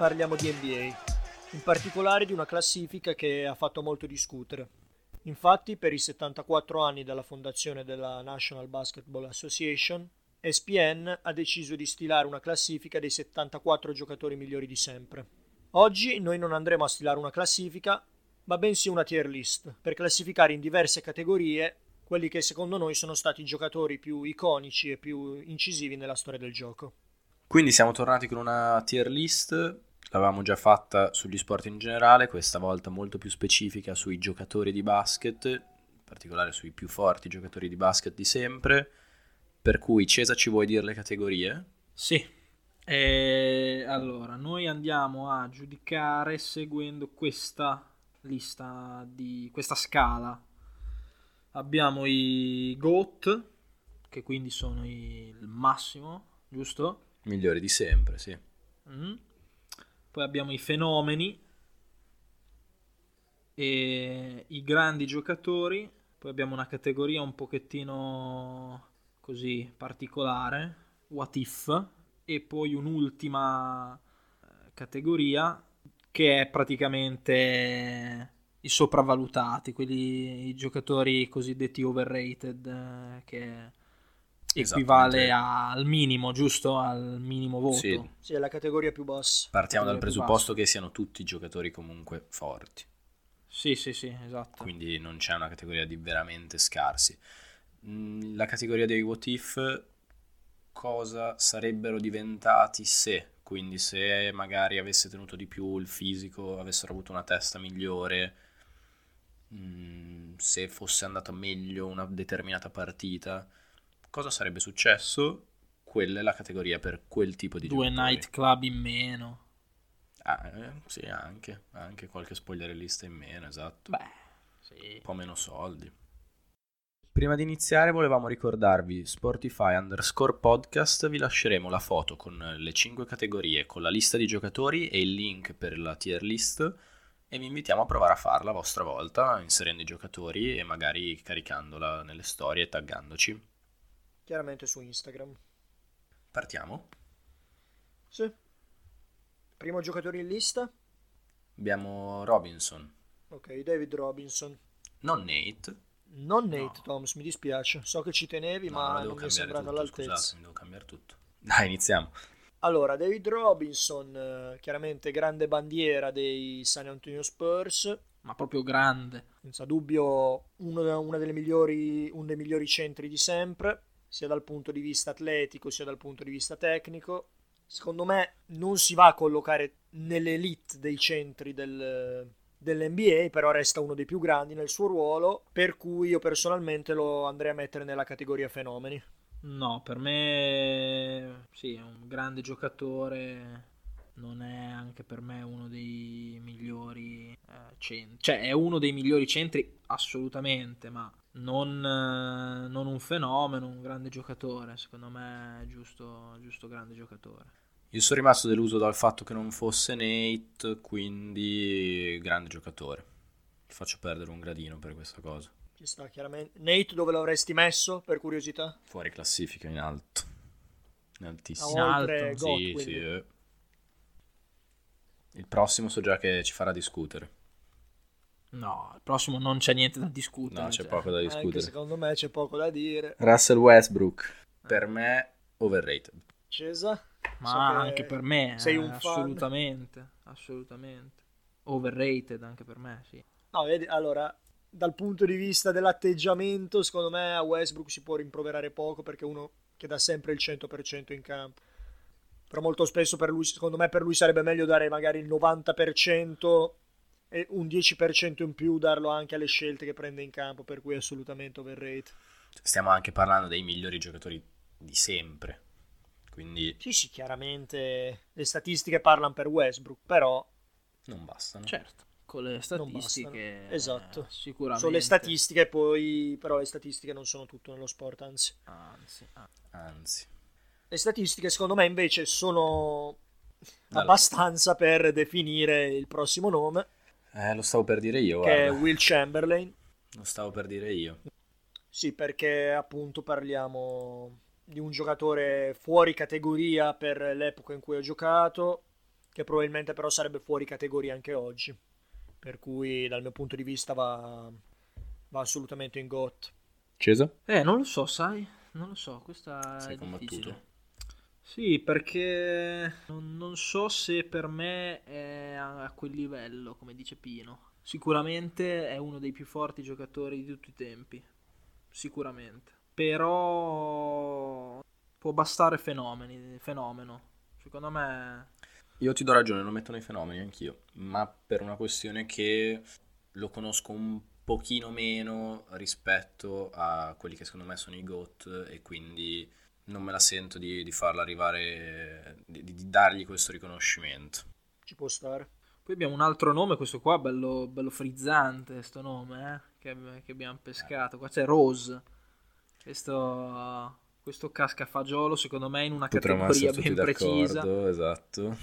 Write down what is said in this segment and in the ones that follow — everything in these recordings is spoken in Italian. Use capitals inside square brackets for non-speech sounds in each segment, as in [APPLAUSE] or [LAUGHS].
parliamo di NBA, in particolare di una classifica che ha fatto molto discutere. Infatti, per i 74 anni dalla fondazione della National Basketball Association, ESPN ha deciso di stilare una classifica dei 74 giocatori migliori di sempre. Oggi noi non andremo a stilare una classifica, ma bensì una tier list, per classificare in diverse categorie quelli che secondo noi sono stati i giocatori più iconici e più incisivi nella storia del gioco. Quindi siamo tornati con una tier list, l'avevamo già fatta sugli sport in generale, questa volta molto più specifica sui giocatori di basket, in particolare sui più forti giocatori di basket di sempre. Per cui Cesa ci vuoi dire le categorie? Sì. E allora, noi andiamo a giudicare seguendo questa lista di questa scala. Abbiamo i GOAT, che quindi sono il massimo, giusto? Migliori di sempre, sì. Mm. Poi abbiamo i fenomeni e i grandi giocatori. Poi abbiamo una categoria un pochettino così particolare, what if, e poi un'ultima eh, categoria che è praticamente i sopravvalutati, quelli i giocatori cosiddetti overrated eh, che equivale al minimo, giusto? Al minimo voto. Sì. Sì, è la categoria più bassa. Partiamo dal presupposto che siano tutti giocatori comunque forti, Sì, sì, sì, esatto. quindi non c'è una categoria di veramente scarsi. Mm, La categoria dei what if, cosa sarebbero diventati se? Quindi se magari avesse tenuto di più il fisico, avessero avuto una testa migliore, mm, se fosse andata meglio una determinata partita, cosa sarebbe successo? Quella è la categoria per quel tipo di Due giocatori. nightclub in meno. Ah, eh, sì, anche, anche qualche spoilerista in meno, esatto. Beh, sì. Un po' meno soldi. Prima di iniziare volevamo ricordarvi Spotify underscore podcast, vi lasceremo la foto con le 5 categorie, con la lista di giocatori e il link per la tier list e vi invitiamo a provare a farla a vostra volta, inserendo i giocatori e magari caricandola nelle storie e taggandoci. Chiaramente su Instagram. Partiamo. Sì. Primo giocatore in lista? Abbiamo Robinson, Ok, David Robinson. non Nate. Non Nate No. Thomas, mi dispiace. So che ci tenevi, No, ma non mi è sembrato tutto, all'altezza. scusate, mi devo cambiare tutto. [LAUGHS] Dai, iniziamo. Allora, David Robinson, eh, chiaramente grande bandiera dei San Antonio Spurs, Ma proprio grande. senza dubbio uno, una delle migliori, uno dei migliori centri di sempre, sia dal punto di vista atletico sia dal punto di vista tecnico. Secondo me non si va a collocare nell'elite dei centri del, dell'NBA, però resta uno dei più grandi nel suo ruolo, per cui io personalmente lo andrei a mettere nella categoria fenomeni. No, per me sì, è un grande giocatore. Non è anche per me uno dei migliori eh, centri. Cioè, è uno dei migliori centri assolutamente, ma non, eh, non un fenomeno, un grande giocatore. Secondo me è giusto, giusto grande giocatore. Io sono rimasto deluso dal fatto che non fosse Nate, quindi grande giocatore. Ti faccio perdere un gradino per questa cosa. Ci sta chiaramente. Nate dove l'avresti messo, per curiosità? Fuori classifica in alto. In altissimo. In alto. GOAT, Sì, sì. eh. Il prossimo so già che ci farà discutere. No, il prossimo non c'è niente da discutere. No, c'è cioè. poco da Anche discutere. secondo me c'è poco da dire. Russell Westbrook. Per me, overrated. Cesa? Ma So che anche per me, sei eh, un fan. assolutamente, assolutamente. Overrated anche per me, sì. No, vedi, allora, dal punto di vista dell'atteggiamento, secondo me a Westbrook si può rimproverare poco perché è uno che dà sempre il 100% in campo. Però molto spesso per lui, secondo me per lui sarebbe meglio dare magari il 90% e un 10% in più darlo anche alle scelte che prende in campo, per cui è assolutamente overrated. Stiamo anche parlando dei migliori giocatori di sempre. Quindi Sì, sì, chiaramente le statistiche parlano per Westbrook, però non bastano. Certo, con le statistiche. Esatto. eh, sicuramente. sono le statistiche poi, però le statistiche non sono tutto nello sport, anzi. Anzi, ah. Anzi. Le statistiche secondo me invece sono Dalla- abbastanza per definire il prossimo nome, Eh, lo stavo per dire io, che è guarda. Will Chamberlain. Lo stavo per dire io. Sì, perché appunto parliamo di un giocatore fuori categoria per l'epoca in cui ha giocato, che probabilmente però sarebbe fuori categoria anche oggi. Per cui dal mio punto di vista va, va assolutamente in GOT. Cesa? Eh, non lo so, sai? Non lo so, questa Sei è combattuto? difficile. Sì, perché non, so se per me è a, a quel livello, come dice Pino. Sicuramente è uno dei più forti giocatori di tutti i tempi. Sicuramente. Però può bastare fenomeni, fenomeno. Secondo me Io ti do ragione, lo metto nei fenomeni anch'io, ma per una questione che lo conosco un pochino meno rispetto a quelli che secondo me sono i GOAT e quindi non me la sento di, di farla arrivare, di, di dargli questo riconoscimento. Ci può stare. Poi abbiamo un altro nome, questo qua bello, bello frizzante, sto nome, eh, che, che abbiamo pescato. Qua c'è Rose, questo, questo cascafagiolo secondo me in una Potremmo categoria ben precisa. esatto.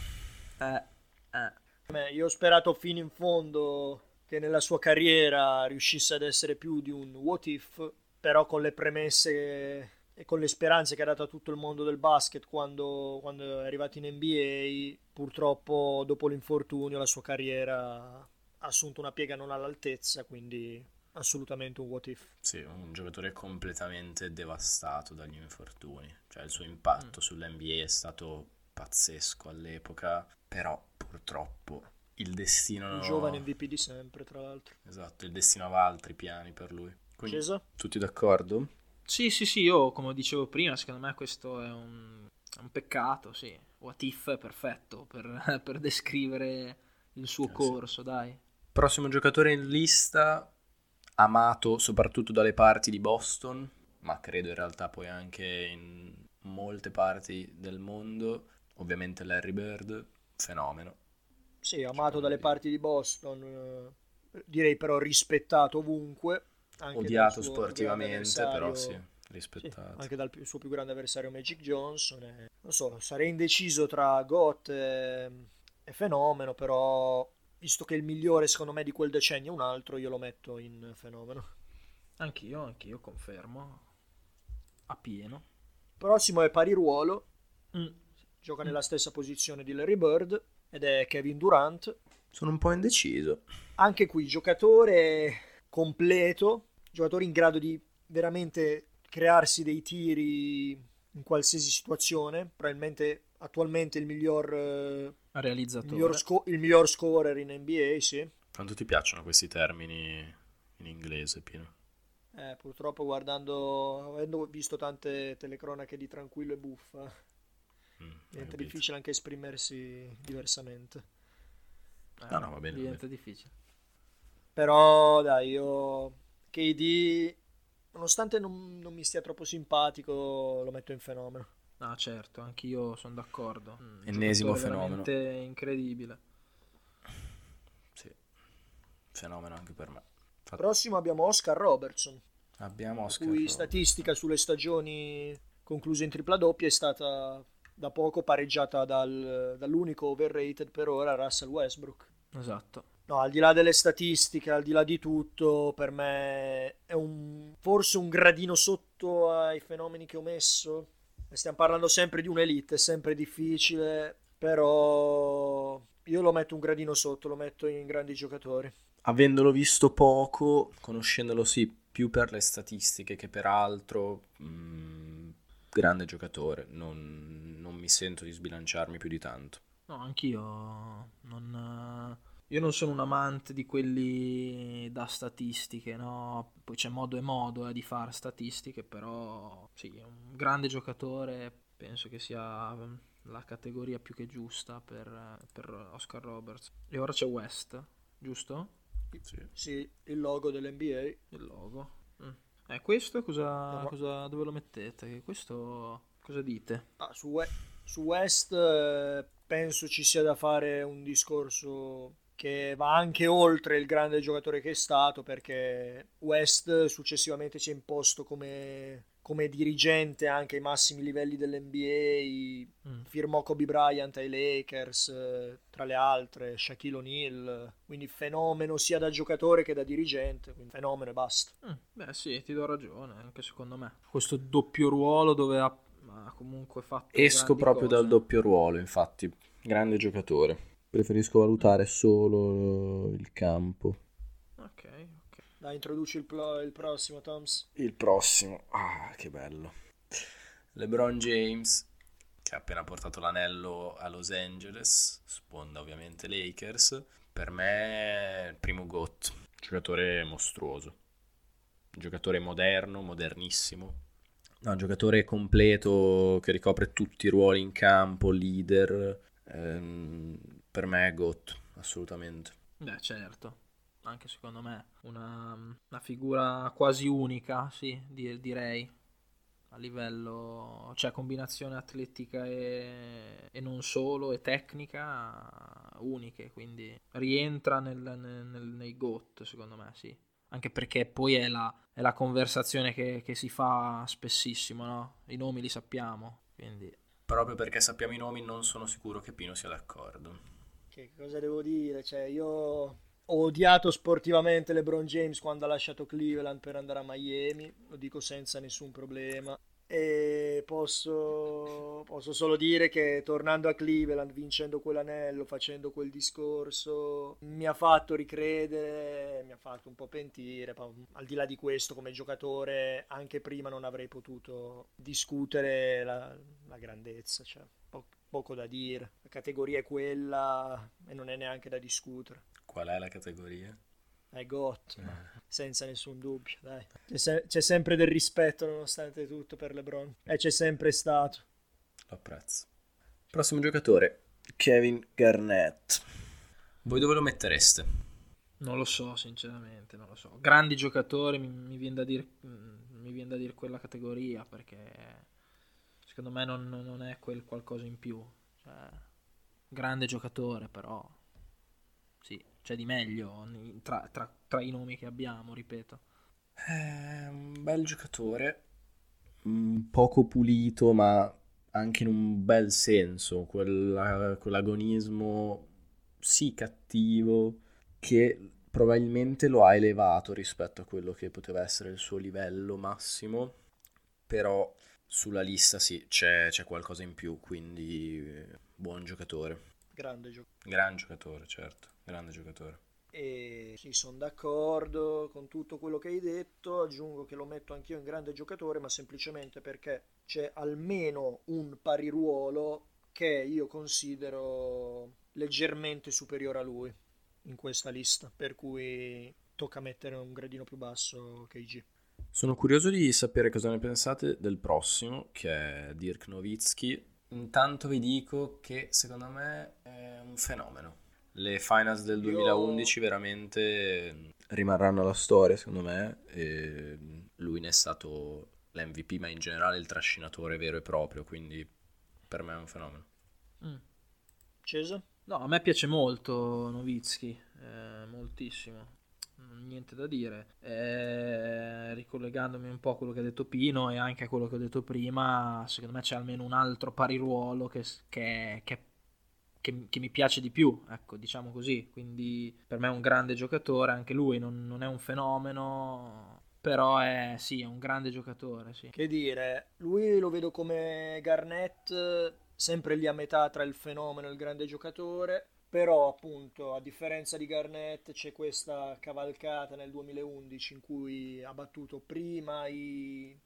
Eh, eh. Beh, io ho sperato fino in fondo che nella sua carriera riuscisse ad essere più di un what if, però con le premesse e con le speranze che ha dato a tutto il mondo del basket quando, quando è arrivato in NBA, purtroppo dopo l'infortunio la sua carriera ha assunto una piega non all'altezza, quindi assolutamente un what if. Sì, un giocatore completamente devastato dagli infortuni. Cioè il suo impatto sull'NBA è stato pazzesco all'epoca, però purtroppo il destino... Il giovane MVP di sempre, tra l'altro. Esatto, il destino aveva altri piani per lui. Quindi, Cesa? tutti d'accordo? Sì, sì, sì, io come dicevo prima, secondo me questo è un, è un peccato, sì. What if è perfetto per, [LAUGHS] per descrivere il suo Eh, sì. corso, dai. Prossimo giocatore in lista, amato soprattutto dalle parti di Boston, ma credo in realtà poi anche in molte parti del mondo, ovviamente Larry Bird, fenomeno. Sì, amato dalle parti di Boston, eh, direi però rispettato ovunque. Anche Odiato sportivamente, però sì, sì, rispettato. anche dal suo più grande avversario Magic Johnson. e- non so, sarei indeciso tra Goth e, e Fenomeno, però visto che il migliore secondo me di quel decennio è un altro, io lo metto in Fenomeno. Anch'io, anch'io confermo. A pieno. Prossimo è pari ruolo, Mm. gioca nella stessa posizione di Larry Bird ed è Kevin Durant. Sono un po' indeciso. Anche qui giocatore completo, giocatore in grado di veramente crearsi dei tiri in qualsiasi situazione, probabilmente attualmente il miglior, eh, il Realizzatore. miglior, sco- il miglior scorer in NBA, sì. Quanto ti piacciono questi termini in inglese, Pino? Eh, purtroppo guardando, avendo visto tante telecronache di Tranquillo e Buffa, Mm, diventa difficile anche esprimersi diversamente. Eh, No, no, va bene, va Diventa difficile. Però dai, io KD, nonostante non, non mi stia troppo simpatico, lo metto in fenomeno. No, certo, anch'io sono d'accordo. Mm, Ennesimo fenomeno. veramente incredibile. Sì, fenomeno anche per me. Infatti, Prossimo abbiamo Oscar Robertson, abbiamo la Oscar cui Robertson. statistica sulle stagioni concluse in tripla doppia è stata da poco pareggiata dal- dall'unico overrated per ora, Russell Westbrook. Esatto. No, al di là delle statistiche, al di là di tutto, per me è un, forse un gradino sotto ai fenomeni che ho messo. Stiamo parlando sempre di un'elite, è sempre difficile, però io lo metto un gradino sotto, lo metto in grandi giocatori. Avendolo visto poco, conoscendolo sì più per le statistiche che per altro, mm, grande giocatore, non, non mi sento di sbilanciarmi più di tanto. No, anch'io non... Io non sono un amante di quelli da statistiche, no? Poi c'è modo e modo eh, di fare statistiche, però sì, un grande giocatore, penso che sia mm, la categoria più che giusta per, per Oscar Roberts. E ora c'è West, giusto? Sì. Sì, il logo dell'NBA. Il logo. Mm. Eh, questo cosa, No. cosa- dove lo mettete? Questo cosa dite? Ah, su, We- su West eh, penso ci sia da fare un discorso che va anche oltre il grande giocatore che è stato, perché West successivamente si è imposto come, come dirigente anche ai massimi livelli dell'NBA, Mm. firmò Kobe Bryant ai Lakers, tra le altre, Shaquille O'Neal, quindi fenomeno sia da giocatore che da dirigente, quindi fenomeno e basta. Mm, Beh sì, ti do ragione, anche secondo me. Questo doppio ruolo dove ha, comunque fatto... Esco proprio cose. dal doppio ruolo, infatti, grande giocatore. Preferisco valutare solo il campo. Ok, ok. Dai, introduci il, plo- il prossimo, Toms. Il prossimo, ah, che bello. LeBron James, che ha appena portato l'anello a Los Angeles, sponda ovviamente Lakers. Per me è il primo GOAT, giocatore mostruoso. Giocatore moderno, modernissimo. No, un giocatore completo che ricopre tutti i ruoli in campo, leader. Ehm, per me è GOAT, assolutamente. Beh, certo. Anche secondo me una, una figura quasi unica, sì, di- direi. A livello, cioè combinazione atletica e, e non solo, e tecnica uniche, quindi rientra nel, nel- nei GOAT, secondo me, sì. Anche perché poi è la, è la conversazione che, che si fa spessissimo, no? I nomi li sappiamo, quindi... Proprio perché sappiamo i nomi, non sono sicuro che Pino sia d'accordo. Che cosa devo dire? Cioè, io ho odiato sportivamente LeBron James quando ha lasciato Cleveland per andare a Miami, lo dico senza nessun problema. E posso, posso solo dire che tornando a Cleveland, vincendo quell'anello, facendo quel discorso, mi ha fatto ricredere, mi ha fatto un po' pentire. Al di là di questo, come giocatore, anche prima non avrei potuto discutere la, la grandezza. Cioè, poco da dire. La categoria è quella e non è neanche da discutere. Qual è la categoria? È GOT, ma senza nessun dubbio, dai. C'è, se- c'è sempre del rispetto nonostante tutto per LeBron. E c'è sempre stato. Lo apprezzo. Prossimo giocatore, Kevin Garnett. Voi dove lo mettereste? Non lo so, sinceramente, non lo so. Grandi giocatori mi, mi viene da dire mm, mi viene da dire quella categoria perché secondo me non, non è quel qualcosa in più. Cioè, grande giocatore, però sì, c'è di meglio tra, tra- tra i nomi che abbiamo, ripeto. È un bel giocatore, mm, poco pulito, ma anche in un bel senso, quella- quell'agonismo sì cattivo che probabilmente lo ha elevato rispetto a quello che poteva essere il suo livello massimo, però sulla lista sì, c'è, c'è qualcosa in più, quindi buon giocatore, Grande giocatore. gran giocatore, certo, grande giocatore. E sì, sono d'accordo con tutto quello che hai detto. Aggiungo che lo metto anch'io in grande giocatore, ma semplicemente perché c'è almeno un pariruolo che io considero leggermente superiore a lui in questa lista. Per cui tocca mettere un gradino più basso KG. Sono curioso di sapere cosa ne pensate del prossimo, che è Dirk Nowitzki. Intanto vi dico che secondo me è un fenomeno. Le finals del Io- 2011 veramente rimarranno alla storia, secondo me. E lui ne è stato l'MVP, ma in generale il trascinatore vero e proprio, quindi per me è un fenomeno. Mm. Cesa? No, a me piace molto Novitsky, eh, moltissimo. Mm, Niente da dire. Eh, ricollegandomi un po' a quello che ha detto Pino e anche a quello che ho detto prima, secondo me c'è almeno un altro pariruolo che, che, che, che- che mi piace di più, ecco, diciamo così. Quindi per me è un grande giocatore, anche lui non, non è un fenomeno, però è, sì, è un grande giocatore, sì. Che dire, lui lo vedo come Garnett, sempre lì a metà tra il fenomeno e il grande giocatore, però appunto a differenza di Garnett c'è questa cavalcata nel 2011 in cui ha battuto prima i,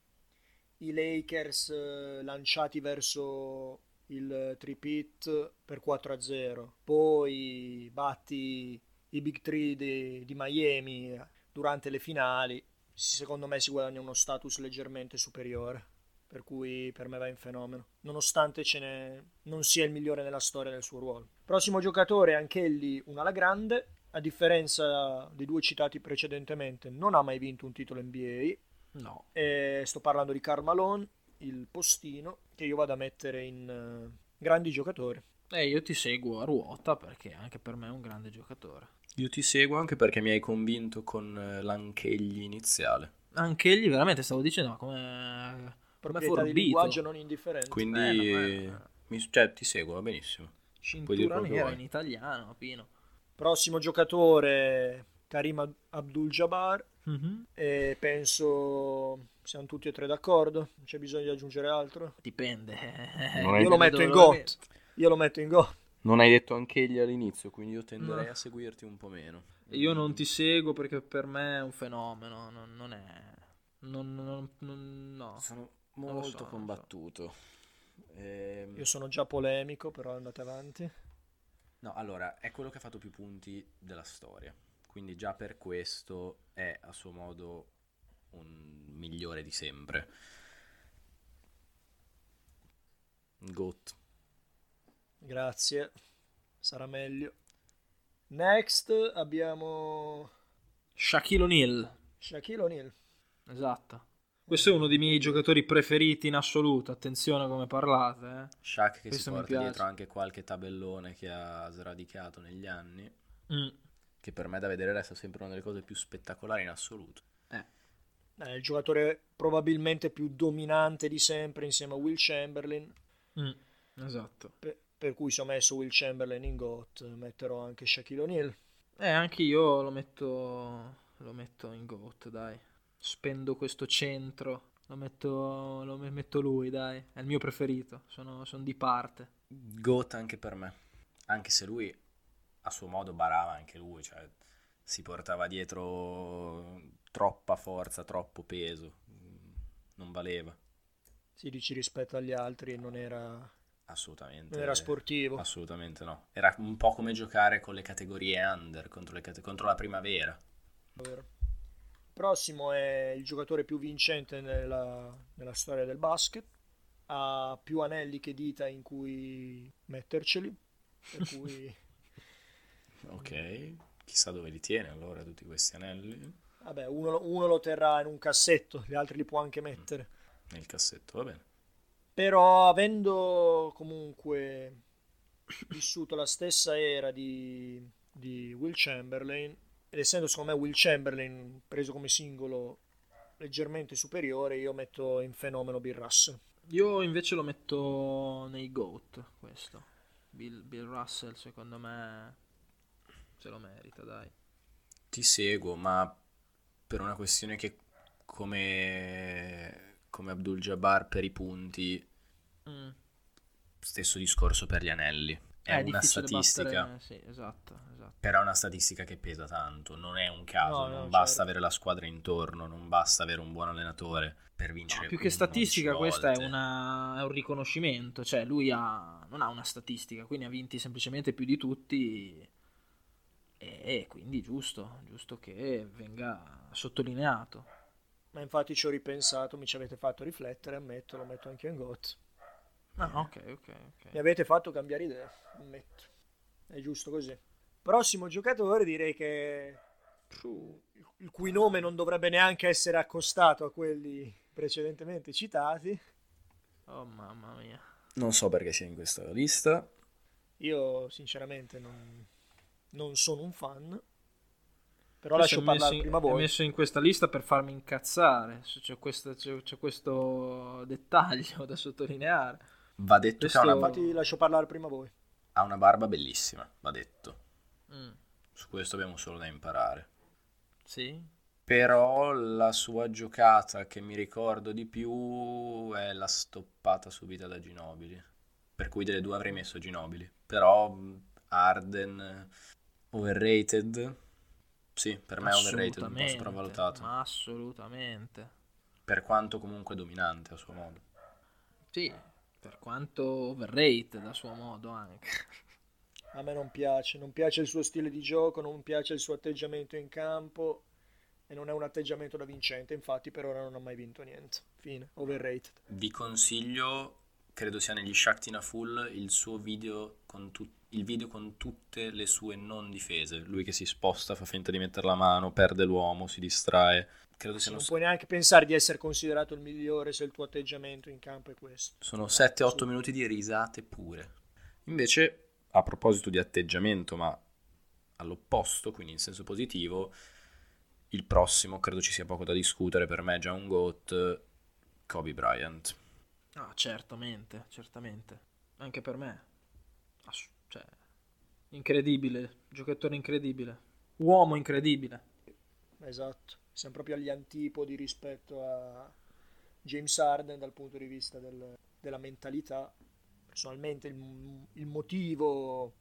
i Lakers eh, lanciati verso il tripit per 4-0, poi batti i Big Three di, di Miami durante le finali, secondo me si guadagna uno status leggermente superiore per cui per me va in fenomeno, nonostante ce ne non sia il migliore nella storia del suo ruolo. Prossimo giocatore, anch'egli un alla grande, a differenza dei due citati precedentemente, non ha mai vinto un titolo NBA. No. E sto parlando di Karl Malone, il postino, che io vado a mettere in uh, grandi giocatori. E io ti seguo a ruota perché anche per me è un grande giocatore. Io ti seguo anche perché mi hai convinto con eh, l'anchegli iniziale. Anch'egli veramente stavo dicendo, ma come proprietà di linguaggio non indifferente. Quindi eh, no, mi, cioè, ti seguo, va benissimo. Cintura nera in italiano, Pino. Prossimo giocatore Karim Abdul-Jabbar mm-hmm. e penso siamo tutti e tre d'accordo, non c'è bisogno di aggiungere altro. Dipende. Io lo metto in GOT. Io lo metto in GOT. Non hai detto anche egli all'inizio, quindi io tenderei no. a seguirti un po' meno. Io non ti seguo perché per me è un fenomeno, non, non è... Non, non, non, no. Sono molto so, combattuto. So. Ehm... Io sono già polemico, però andate avanti. No, allora, è quello che ha fatto più punti della storia. Quindi già per questo è a suo modo un migliore di sempre. Goat. Grazie, sarà meglio. Next abbiamo Shaquille O'Neal. Shaquille O'Neal. Esatto. Questo è uno dei miei giocatori preferiti in assoluto. Attenzione come parlate. Eh. Shaq che Questo si porta dietro anche qualche tabellone che ha sradicato negli anni. Mm. Che per me da vedere resta sempre una delle cose più spettacolari in assoluto. Eh. Eh, il giocatore probabilmente più dominante di sempre insieme a Will Chamberlain. Mm. Esatto. Per, per, cui se ho messo Will Chamberlain in GOAT, metterò anche Shaquille O'Neal. Eh, anche io lo metto, lo metto in GOAT, dai spendo questo centro. Lo metto, lo metto lui, dai. È il mio preferito. Sono, sono di parte. Goat anche per me. Anche se lui a suo modo barava anche lui. Cioè, si portava dietro troppa forza, troppo peso. Non valeva. Si dici rispetto agli altri non era Assolutamente. Non era sportivo. Assolutamente no. Era un po' come giocare con le categorie under contro, le cate- contro la primavera. Vero prossimo è il giocatore più vincente nella, nella storia del basket, ha più anelli che dita in cui metterceli, per [LAUGHS] cui... ok, chissà dove li tiene allora tutti questi anelli. Vabbè, uno, uno lo terrà in un cassetto, gli altri li può anche mettere. Nel cassetto, va bene. Però avendo comunque vissuto la stessa era di, di Will Chamberlain, ed essendo secondo me Will Chamberlain preso come singolo leggermente superiore, io metto in fenomeno Bill Russell. Io invece lo metto nei GOAT, questo. Bill, Bill Russell secondo me se lo merita, dai. Ti seguo, ma per una questione che come, come Abdul Jabbar per i punti, mm. stesso discorso per gli anelli è, è una statistica. Battere... Sì, esatto, esatto. Però è una statistica che pesa tanto. Non è un caso. No, non no, basta certo. avere la squadra intorno, non basta avere un buon allenatore per vincere. No, più che statistica, questa è, una... è, un riconoscimento. Cioè, lui ha... non ha una statistica, quindi ha vinti semplicemente più di tutti. E quindi giusto, giusto che venga sottolineato. Ma infatti ci ho ripensato, mi ci avete fatto riflettere, ammetto, lo metto anche in GOT. Ah, ok, ok, ok. Mi avete fatto cambiare idea, ammetto. È giusto così. Prossimo giocatore direi che il cui nome non dovrebbe neanche essere accostato a quelli precedentemente citati. Oh mamma mia. Non so perché sia in questa lista. Io sinceramente non, non sono un fan. Però Questo lascio parlare in, prima voi. Ho messo in questa lista per farmi incazzare. C'è questo, c'è, c'è questo dettaglio [LAUGHS] da sottolineare. Va detto Questo... che ha una, Infatti lascio parlare prima voi. Ha una barba bellissima, va detto. Mm. Su questo abbiamo solo da imparare. Sì. Però la sua giocata che mi ricordo di più è la stoppata subita da Ginobili. Per cui delle due avrei messo Ginobili. Però Arden overrated. Sì, per me è overrated, un po' sopravvalutato. Assolutamente per quanto comunque dominante a suo modo. Sì, per quanto overrated a suo modo anche. A me non piace, non piace il suo stile di gioco, non piace il suo atteggiamento in campo e non è un atteggiamento da vincente, infatti per ora non ha mai vinto niente. Fine, overrated. Vi consiglio, credo sia negli Shaktina Full, il suo video con, tu- il video con tutte le sue non difese. Lui che si sposta, fa finta di mettere la mano, perde l'uomo, si distrae. Credo Non puoi neanche pensare di essere considerato il migliore se il tuo atteggiamento in campo è questo. sono 7-8 minuti di risate pure. Invece, a proposito di atteggiamento, ma all'opposto, quindi in senso positivo, il prossimo credo ci sia poco da discutere. Per me è già un GOAT, Kobe Bryant. Ah, certamente, certamente. Anche per me. Ass- cioè, incredibile, giocatore incredibile. Uomo incredibile. Esatto, siamo proprio agli antipodi rispetto a James Harden dal punto di vista del- della mentalità. Personalmente il, il motivo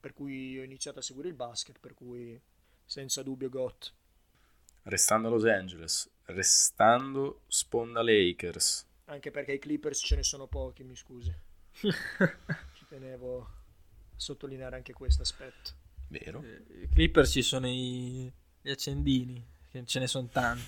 per cui ho iniziato a seguire il basket, per cui senza dubbio GOT. Restando a Los Angeles, restando sponda Lakers. Anche perché i Clippers ce ne sono pochi, mi scusi. [LAUGHS] Ci tenevo a sottolineare anche questo aspetto. Vero? I Clippers ci sono i, gli accendini, che ce ne sono tanti.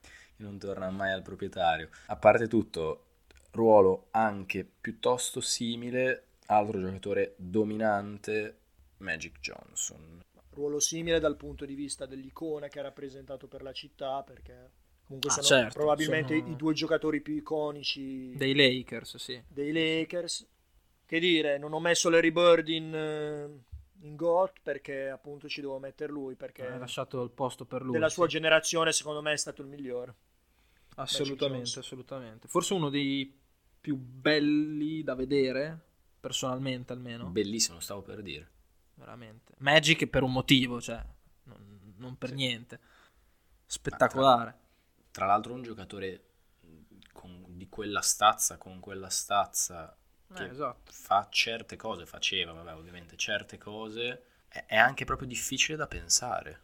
Che non torna mai al proprietario. A parte tutto, ruolo anche piuttosto simile, altro giocatore dominante, Magic Johnson. Ruolo simile dal punto di vista dell'icona che ha rappresentato per la città, perché comunque Ah, sono certo, probabilmente sono- i due giocatori più iconici Dei Lakers, sì. dei Lakers. Che dire, non ho messo Larry Bird in, eh, in GOAT perché appunto ci devo mettere lui, perché Ha lasciato il posto per lui. della sì. sua generazione secondo me è stato il migliore. Assolutamente, assolutamente. Forse uno dei più belli da vedere, personalmente almeno. Bellissimo, stavo per dire. veramente. Magic per un motivo, cioè, non, non per niente. Spettacolare. Tra l'altro un giocatore con- di quella stazza, con quella stazza, che Eh, esatto. fa certe cose, faceva, vabbè, ovviamente, certe cose, è, è anche proprio difficile da pensare.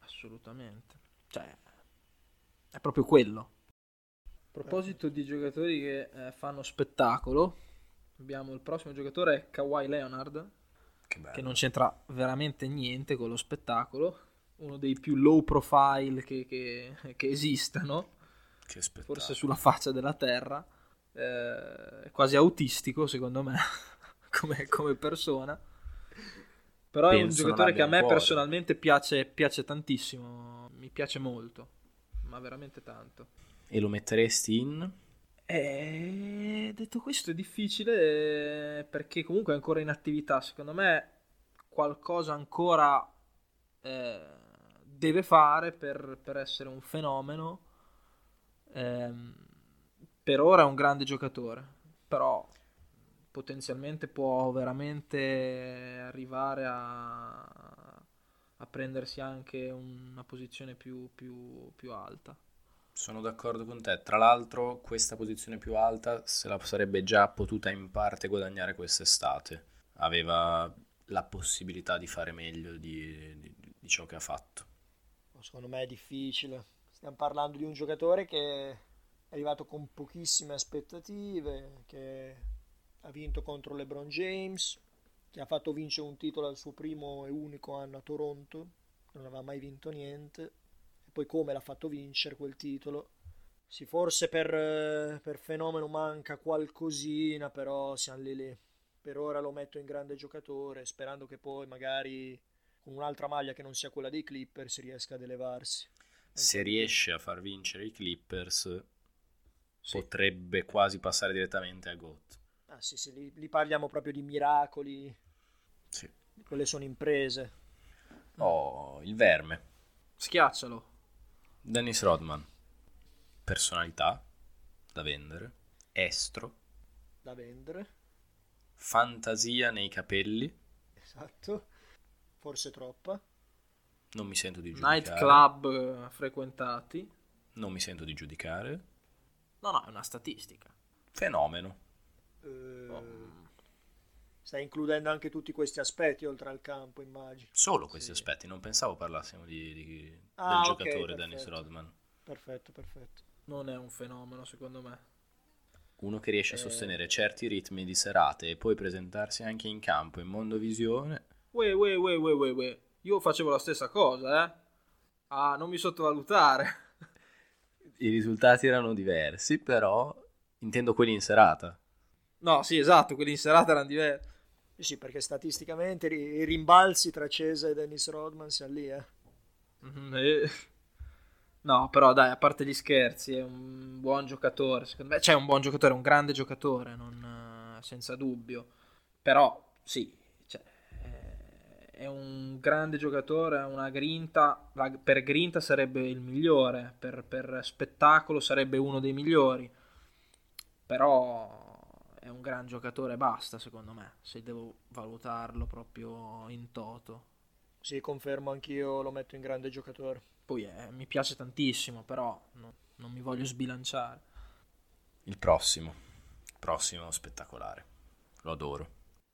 Assolutamente. Cioè, è proprio quello. A proposito di giocatori che eh, fanno spettacolo, abbiamo il prossimo giocatore è Kawhi Leonard, Che bello. che non c'entra veramente niente con lo spettacolo, uno dei più low profile che, che- che esistano, Che forse sulla faccia della terra, eh, è quasi autistico secondo me [LAUGHS] come, come persona. Però è un Penso giocatore che a me cuore. personalmente piace, piace tantissimo, mi piace molto, ma veramente tanto. E lo metteresti in? Eh, detto questo è difficile eh, perché comunque è ancora in attività. Secondo me qualcosa ancora eh, deve fare per, per essere un fenomeno. Ehm, per ora è un grande giocatore, però potenzialmente può veramente arrivare a, a prendersi anche una posizione più, più, più alta. Sono d'accordo con te. Tra l'altro, questa posizione più alta se la sarebbe già potuta in parte guadagnare quest'estate. Aveva la possibilità di fare meglio di, di- di ciò che ha fatto. Secondo me è difficile. Stiamo parlando di un giocatore che è arrivato con pochissime aspettative, che ha vinto contro LeBron James, che ha fatto vincere un titolo al suo primo e unico anno a Toronto, non aveva mai vinto niente, e poi come l'ha fatto vincere quel titolo. Sì, forse per, per fenomeno manca qualcosina, però siamo lì lì. Per ora lo metto in grande giocatore, sperando che poi magari con un'altra maglia che non sia quella dei Clippers riesca ad elevarsi. Se riesce a far vincere i Clippers, Sì. potrebbe quasi passare direttamente a GOAT. Ah sì, sì, lì, lì parliamo proprio di miracoli, Sì. quelle sono imprese. Oh, il verme. Schiaccialo. Dennis Rodman. Personalità da vendere. Estro. da vendere, Fantasia nei capelli. esatto, forse troppa. Non mi sento di giudicare. Nightclub eh, frequentati. Non mi sento di giudicare. No, no, è una statistica. Fenomeno. Eh, Oh. Stai includendo anche tutti questi aspetti oltre al campo, immagino. Solo questi Sì. aspetti. Non pensavo parlassimo di, di- Ah, del ok, giocatore perfetto. Dennis Rodman. Perfetto, perfetto. non è un fenomeno secondo me. Uno che riesce a Eh. sostenere certi ritmi di serate e poi presentarsi anche in campo in mondovisione. Uè, uè, uè, uè, uè, uè. Io facevo la stessa cosa, eh. Ah, non mi sottovalutare. I risultati erano diversi, però intendo quelli in serata. No, sì, esatto, quelli in serata erano diversi. Sì, perché statisticamente i rimbalzi tra Cesa e Dennis Rodman siamo lì, eh. Mhm, eh. No, però dai, a parte gli scherzi, è un buon giocatore, secondo me. Cioè, è un buon giocatore, è un grande giocatore, non, senza dubbio. Però, sì, cioè, è un grande giocatore, ha una grinta. la- per grinta sarebbe il migliore, per, per spettacolo sarebbe uno dei migliori. Però è un gran giocatore, basta, secondo me, se devo valutarlo proprio in toto. Sì, confermo anch'io, lo metto in grande giocatore. Poi eh, mi piace tantissimo, però no- non mi voglio sbilanciare. Il prossimo. Prossimo spettacolare. Lo adoro.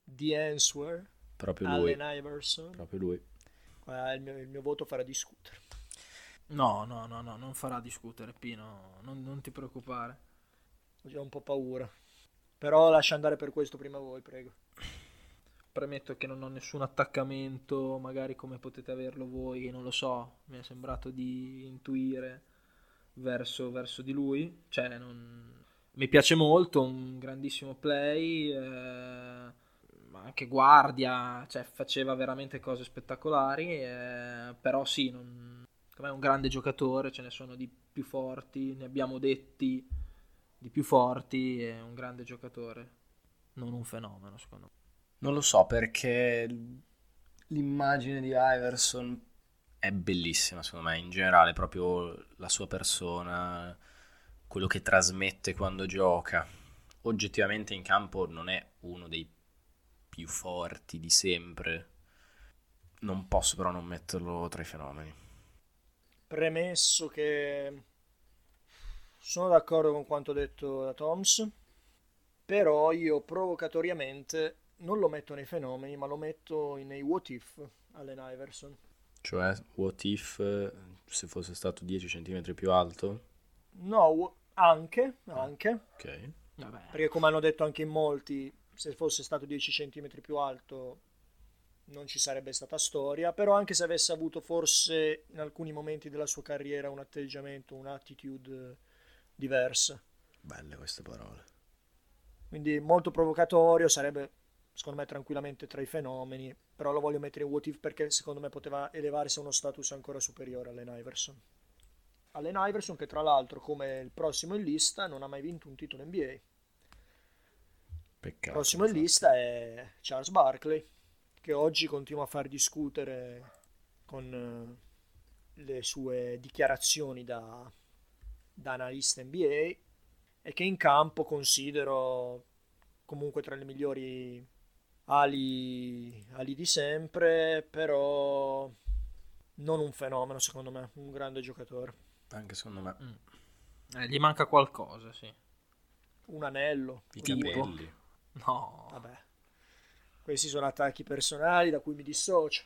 The Answer, Proprio lui. Allen Iverson. Proprio lui. Il, mio, il mio voto farà discutere. No, no, no, no, non farà discutere, Pino, non, non ti preoccupare. Ho già un po' paura. Però lascia andare per questo prima voi, prego. Premetto che non ho nessun attaccamento, magari come potete averlo voi, non lo so, mi è sembrato di intuire verso, verso di lui. Cioè, non- mi piace molto, un grandissimo play, eh, anche guardia, cioè faceva veramente cose spettacolari, eh, però sì, non, secondo me è un grande giocatore, ce ne sono di più forti, ne abbiamo detti di più forti, è un grande giocatore, non un fenomeno secondo me. Non lo so perché l'immagine di Iverson è bellissima secondo me in generale, proprio la sua persona, quello che trasmette quando gioca. Oggettivamente in campo non è uno dei più forti di sempre. Non posso però non metterlo tra i fenomeni. Premesso che sono d'accordo con quanto detto da Toms, però io provocatoriamente non lo metto nei fenomeni, ma lo metto nei what if Allen Iverson. Cioè, what if eh, se fosse stato 10 cm più alto? No, anche, anche, Ok. Vabbè. perché come hanno detto anche in molti, se fosse stato 10 cm più alto non ci sarebbe stata storia, però anche se avesse avuto forse in alcuni momenti della sua carriera un atteggiamento, un'attitude diversa. Belle queste parole. Quindi molto provocatorio, sarebbe secondo me tranquillamente tra i fenomeni, però lo voglio mettere in what if perché secondo me poteva elevarsi a uno status ancora superiore all'Allen Iverson. Allen Iverson che tra l'altro come il prossimo in lista non ha mai vinto un titolo NBA. Il Peccato. prossimo in lista è Charles Barkley che oggi continua a far discutere con eh, le sue dichiarazioni da, da analista NBA e che in campo considero comunque tra le migliori ali, ali di sempre, però non un fenomeno secondo me, un grande giocatore. Anche secondo me. Eh, gli manca qualcosa, sì. Un anello, I capelli. No, Vabbè, questi sono attacchi personali da cui mi dissocio.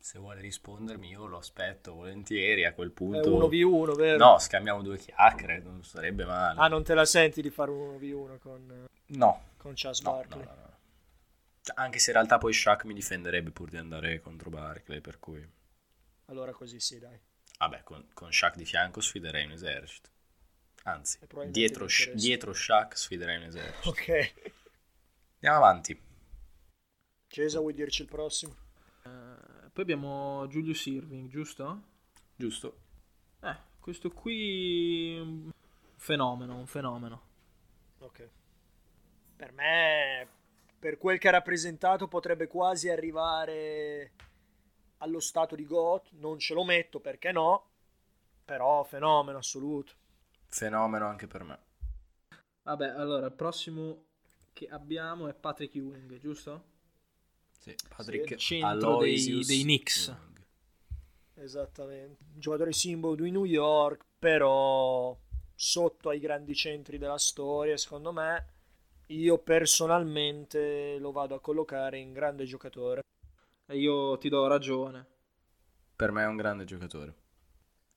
Se vuole rispondermi io lo aspetto volentieri a quel È punto. 1v1, vero? No, scambiamo due chiacchiere, non sarebbe male. Ah, non te la senti di fare un 1v1 con, No, con Chas no, no, Barkley? no, no. Cioè, Anche se in realtà poi Shaq mi difenderebbe pur di andare contro Barkley, per cui... Allora così sì, dai. Vabbè, con, con Shaq di fianco sfiderei un esercito. Anzi, dietro, dietro Shaq sfiderei un esercito. Ok. Andiamo avanti. Cesa, vuoi dirci il prossimo? Eh, poi abbiamo Julius Irving, giusto? Giusto? Eh, questo qui un fenomeno, un fenomeno. Ok. Per me, per quel che ha rappresentato, potrebbe quasi arrivare allo stato di GOAT. Non ce lo metto perché no, però fenomeno assoluto. Fenomeno anche per me. Vabbè, allora il prossimo che abbiamo è Patrick Ewing, giusto? Sì, Patrick il centro dei- dei Knicks. Young. Esattamente. Giocatore simbolo di New York, però sotto ai grandi centri della storia, secondo me. Io personalmente lo vado a collocare in grande giocatore. E io ti do ragione. Per me è un grande giocatore.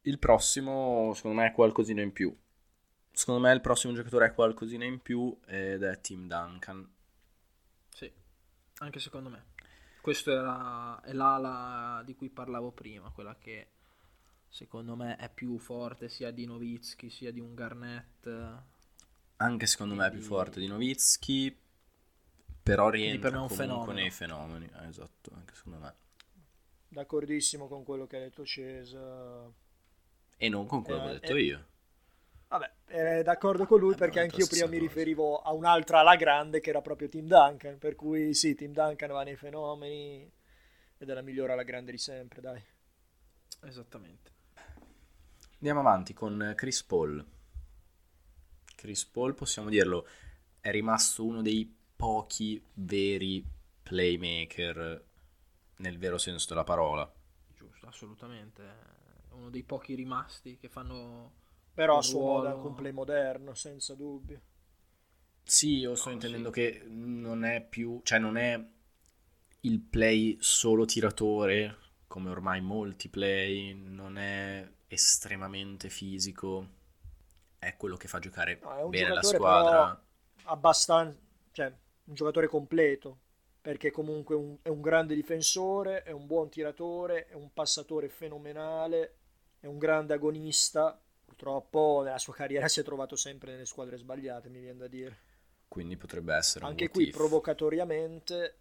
Il prossimo, secondo me, è qualcosina in più. Secondo me il prossimo giocatore è qualcosina in più ed è Tim Duncan. Sì, anche secondo me. Questo era, è l'ala di cui parlavo prima, quella che secondo me è più forte sia di Novitsky sia di un Garnett. Anche secondo me è più forte di Novitsky, però rientra per comunque fenomeno. nei fenomeni. Eh, esatto, anche secondo me. D'accordissimo con quello che ha detto Cesa. E non con quello Eh, che ho detto eh. io. Vabbè, eh, d'accordo con lui Eh, perché anch'io prima stessa mi cosa. riferivo a un'altra alla grande che era proprio Tim Duncan, per cui sì, Tim Duncan va nei fenomeni ed è la migliore alla grande di sempre, dai. Esattamente. Andiamo avanti con Chris Paul. Chris Paul, possiamo dirlo, è rimasto uno dei pochi veri playmaker nel vero senso della parola. Giusto, assolutamente. Uno dei pochi rimasti che fanno Però a Un suo modo anche un play moderno, senza dubbio. Sì, io sto No, intendendo sì. che non è più, cioè non è il play solo tiratore, come ormai molti play, non è estremamente fisico, è quello che fa giocare No, bene la squadra. Abbastanza, cioè, un giocatore completo, perché comunque un- è un grande difensore, è un buon tiratore, è un passatore fenomenale, è un grande agonista. Purtroppo nella sua carriera si è trovato sempre nelle squadre sbagliate, mi viene da dire. Quindi potrebbe essere un Anche qui if. provocatoriamente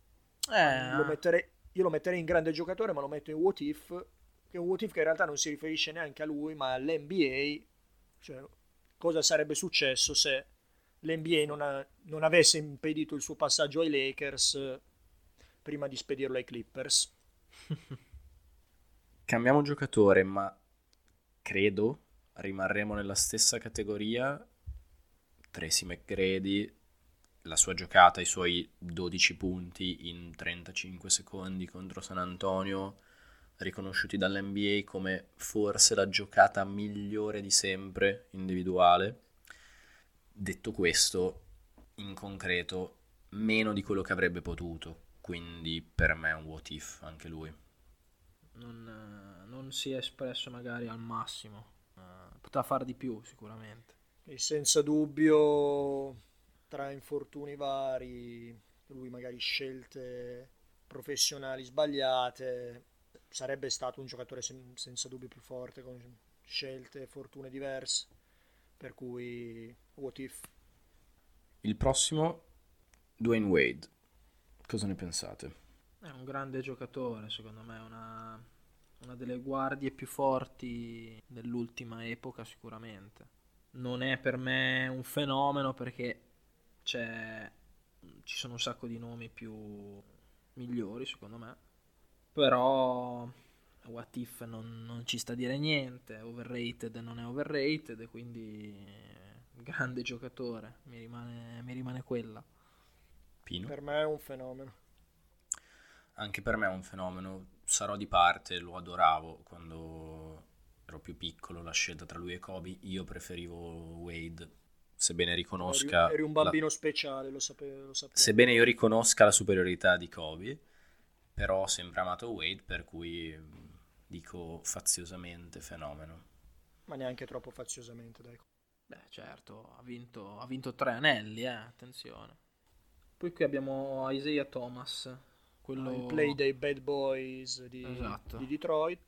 Eh, lo metterei, io lo metterei in grande giocatore, ma lo metto in what if, che è un what if che in realtà non si riferisce neanche a lui, ma all'NBA. Cioè, cosa sarebbe successo se l'NBA non, ha- non avesse impedito il suo passaggio ai Lakers prima di spedirlo ai Clippers? [LAUGHS] Cambiamo giocatore, ma credo rimarremo nella stessa categoria. Tracy McGrady, la sua giocata, i suoi 12 punti in 35 secondi contro San Antonio, riconosciuti dall'NBA come forse la giocata migliore di sempre individuale. Detto questo, in concreto, meno di quello che avrebbe potuto, quindi per me è un what if anche lui. non, eh, non si è espresso magari al massimo. Poteva fare di più sicuramente. E senza dubbio, tra infortuni vari, lui magari scelte professionali sbagliate, sarebbe stato un giocatore sen- senza dubbio più forte, con scelte e fortune diverse. Per cui, what if? Il prossimo, Dwayne Wade. Cosa ne pensate? È un grande giocatore, secondo me, una, una delle guardie più forti dell'ultima epoca sicuramente. Non è per me un fenomeno perché c'è, ci sono un sacco di nomi più migliori, secondo me. Però What If non, non ci sta a dire niente, overrated non è overrated, e quindi grande giocatore, mi rimane, mi rimane quella. Pino? Per me è un fenomeno. Anche per me è un fenomeno. Sarò di parte, lo adoravo quando ero più piccolo, la scelta tra lui e Kobe. Io preferivo Wade, sebbene riconosca... Eri, eri un la- bambino speciale, lo sapevo. Lo sapevo. Sebbene io riconosca la superiorità di Kobe, però ho sempre amato Wade, per cui dico faziosamente fenomeno. Ma neanche troppo faziosamente, dai. Beh, certo, ha vinto, ha vinto tre anelli, eh, attenzione. Poi qui abbiamo Isaiah Thomas, quello... Il play dei Bad Boys di, Esatto. di Detroit.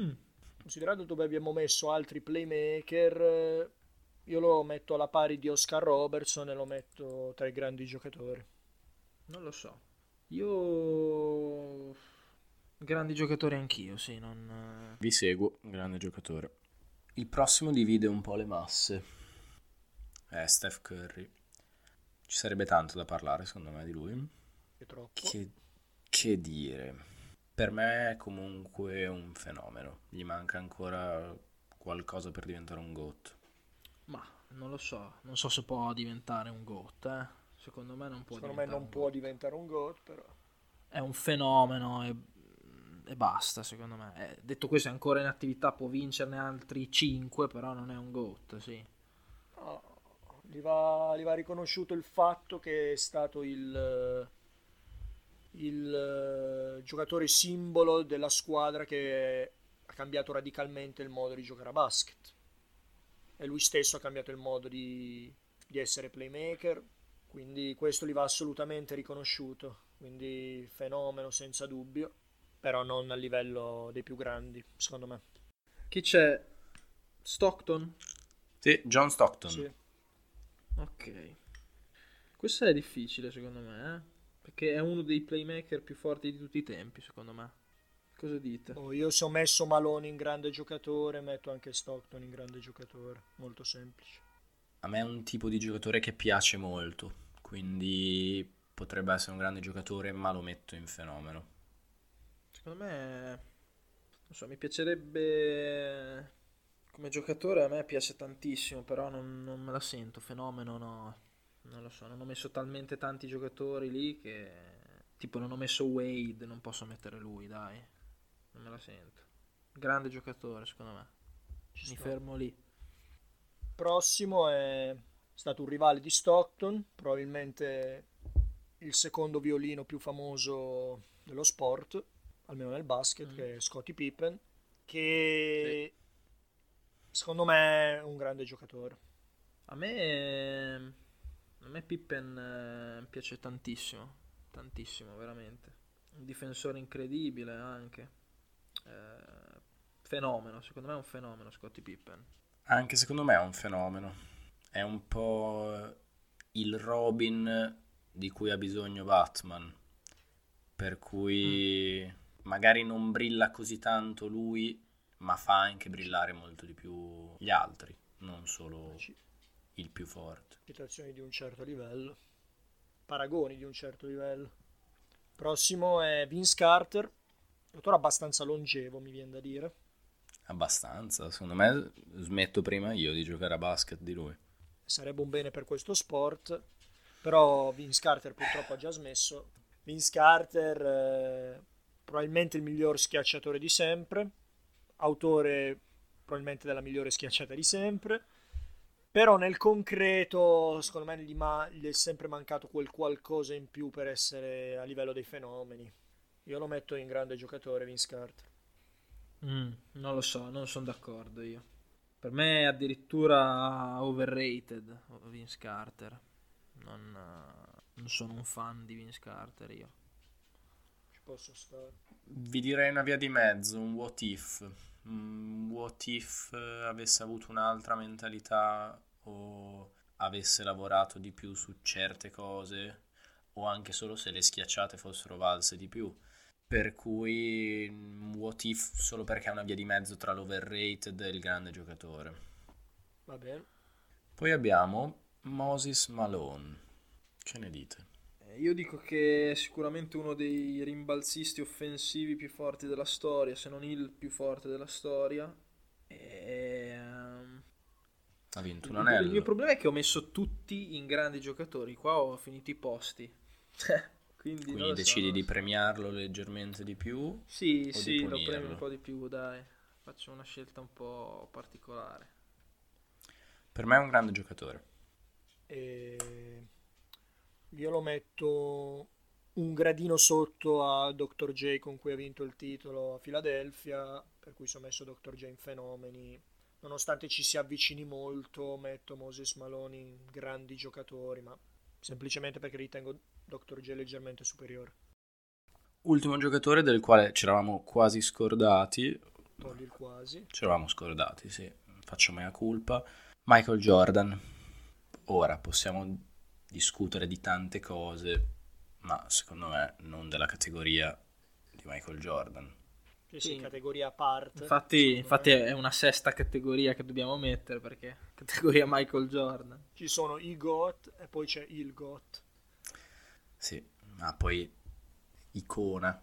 Mm. Considerando dove abbiamo messo altri playmaker, eh, io lo metto alla pari di Oscar Robertson e lo metto tra i grandi giocatori. Non lo so. Io... Grandi giocatori anch'io, sì, non... Vi seguo, grande giocatore. Il prossimo divide un po' le masse. È Steph Curry. Ci sarebbe tanto da parlare, secondo me, di lui. Che troppo. Che, che dire? Per me è comunque un fenomeno. Gli manca ancora qualcosa per diventare un GOAT. Ma non lo so, non so se può diventare un GOAT, eh. Secondo me non può Secondo me diventare non un può GOAT. diventare un GOAT, però. È un fenomeno e, e basta, secondo me. Eh, detto questo, è ancora in attività, può vincerne altri 5, però non è un GOAT, sì. No, gli, va, gli va riconosciuto il fatto che è stato il, il eh, giocatore simbolo della squadra che ha cambiato radicalmente il modo di giocare a basket. e lui stesso ha cambiato il modo di, di essere playmaker, quindi questo gli va assolutamente riconosciuto, quindi fenomeno senza dubbio, però non a livello dei più grandi, secondo me. Chi c'è? Stockton? Sì, John Stockton. Sì. Ok. Questo è difficile secondo me, eh? Perché è uno dei playmaker più forti di tutti i tempi, secondo me. Cosa dite? Oh, io se ho messo Malone in grande giocatore, metto anche Stockton in grande giocatore, molto semplice. A me è un tipo di giocatore che piace molto, quindi potrebbe essere un grande giocatore, ma lo metto in fenomeno. Secondo me, non so, mi piacerebbe come giocatore, a me piace tantissimo, però non, non me la sento, fenomeno no, non lo so, non ho messo talmente tanti giocatori lì che tipo non ho messo Wade, non posso mettere lui, dai, non me la sento. Grande giocatore, secondo me. Ci Mi sto. fermo lì. Prossimo è stato un rivale di Stockton, probabilmente il secondo violino più famoso dello sport, almeno nel basket, Mm. che è Scottie Pippen, che secondo me è un grande giocatore. A me, a me Pippen eh, piace tantissimo, tantissimo, veramente. Un difensore incredibile anche. Eh, fenomeno, secondo me è un fenomeno Scottie Pippen. Anche secondo me è un fenomeno. È un po' il Robin di cui ha bisogno Batman. Per cui magari non brilla così tanto lui, ma fa anche brillare molto di più gli altri, non solo il più forte. Citazioni di un certo livello, paragoni di un certo livello. Prossimo è Vince Carter, giocatore abbastanza longevo, mi viene da dire. Abbastanza, secondo me smetto prima io di giocare a basket di lui. sarebbe un bene per questo sport, però Vince Carter purtroppo ha già smesso. Vince Carter, eh, probabilmente il miglior schiacciatore di sempre, autore probabilmente della migliore schiacciata di sempre, però nel concreto, secondo me, gli, ma- gli è sempre mancato quel qualcosa in più per essere a livello dei fenomeni. Io lo metto in grande giocatore, Vince Carter. Mm, non lo so, non sono d'accordo io. Per me è addirittura overrated Vince Carter. Non, non sono un fan di Vince Carter io. Ci posso stare. Vi direi una via di mezzo, un what if. Un what if eh, avesse avuto un'altra mentalità o avesse lavorato di più su certe cose o anche solo se le schiacciate fossero valse di più. Per cui un what if solo perché è una via di mezzo tra l'overrated e il grande giocatore. Va bene. Poi abbiamo Moses Malone. Che ne dite? Eh, Io dico che è sicuramente uno dei rimbalzisti offensivi più forti della storia, se non il più forte della storia. E, ehm, Ha vinto un il, il mio anello. problema è che ho messo tutti in grandi giocatori. Qua ho finito i posti. [LAUGHS] Quindi, Quindi so, decidi non di lo so. premiarlo leggermente di più. Sì, sì, lo premio un po' di più, dai. Faccio una scelta un po' particolare. Per me è un grande giocatore. E io lo metto un gradino sotto a Dr. J con cui ha vinto il titolo a Filadelfia, per cui sono messo Dr. J in fenomeni. Nonostante ci si avvicini molto, metto Moses Malone in grandi giocatori, ma semplicemente perché ritengo Dr. J leggermente superiore. Ultimo giocatore del quale ci eravamo quasi scordati. Togli il quasi. Ci eravamo scordati, sì. Faccio mea culpa. Michael Jordan. Ora possiamo discutere di tante cose, ma secondo me non della categoria di Michael Jordan. Sì, sì, Sì. categoria a parte. Infatti, infatti è una sesta categoria che dobbiamo mettere perché [LAUGHS] categoria Michael Jordan. Ci sono i GOT e poi c'è il GOT. Sì, ma poi icona.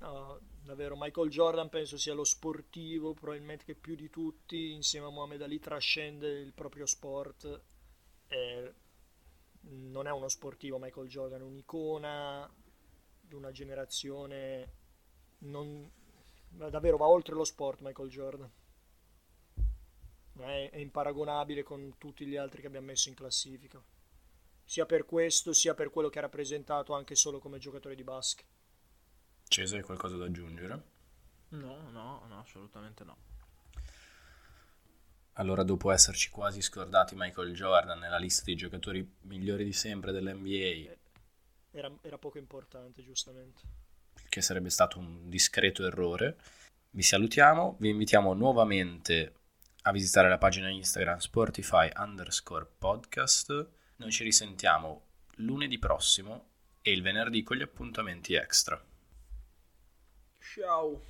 No, davvero, Michael Jordan penso sia lo sportivo, probabilmente che più di tutti, insieme a Muhammad Ali, trascende il proprio sport. E non è uno sportivo Michael Jordan, è un'icona di una generazione. Non, davvero va oltre lo sport Michael Jordan. È, è imparagonabile con tutti gli altri che abbiamo messo in classifica. Sia per questo, sia per quello che ha rappresentato anche solo come giocatore di basket. Cesare, hai qualcosa da aggiungere? No, no, no, assolutamente no. Allora, dopo esserci quasi scordati Michael Jordan nella lista dei giocatori migliori di sempre dell'NBA, Era, era poco importante, giustamente. che sarebbe stato un discreto errore, vi salutiamo, vi invitiamo nuovamente a visitare la pagina Instagram Sportify underscore podcast. Noi ci risentiamo lunedì prossimo e il venerdì con gli appuntamenti extra. Ciao.